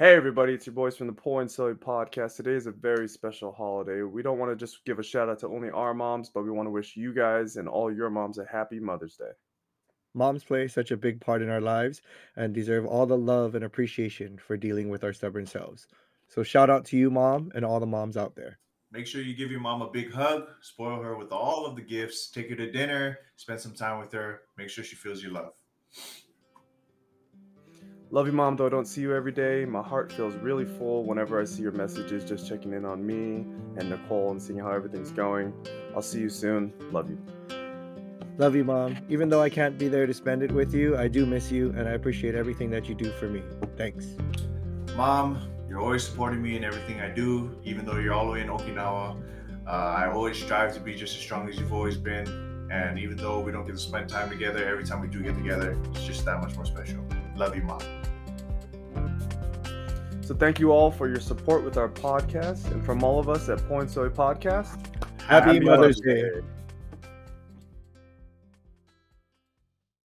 Hey, everybody, it's your boys from the Poi N Soy podcast. Today is a very special holiday. We don't want to just give a shout out to only our moms, but we want to wish you guys and all your moms a happy Mother's Day. Moms play such a big part in our lives and deserve all the love and appreciation for dealing with our stubborn selves. So, shout out to you, mom, and all the moms out there. Make sure you give your mom a big hug, spoil her with all of the gifts, take her to dinner, spend some time with her, make sure she feels your love. Love you, mom, though I don't see you every day. My heart feels really full whenever I see your messages, just checking in on me and Nicole and seeing how everything's going. I'll see you soon. Love you. Love you, mom. Even though I can't be there to spend it with you, I do miss you and I appreciate everything that you do for me. Thanks. Mom, you're always supporting me in everything I do, even though you're all the way in Okinawa. Uh, I always strive to be just as strong as you've always been. And even though we don't get to spend time together, every time we do get together, it's just that much more special. Love you, Mom. So, thank you all for your support with our podcast. And from all of us at Poi N Soy Podcast, Happy, Mother's Day.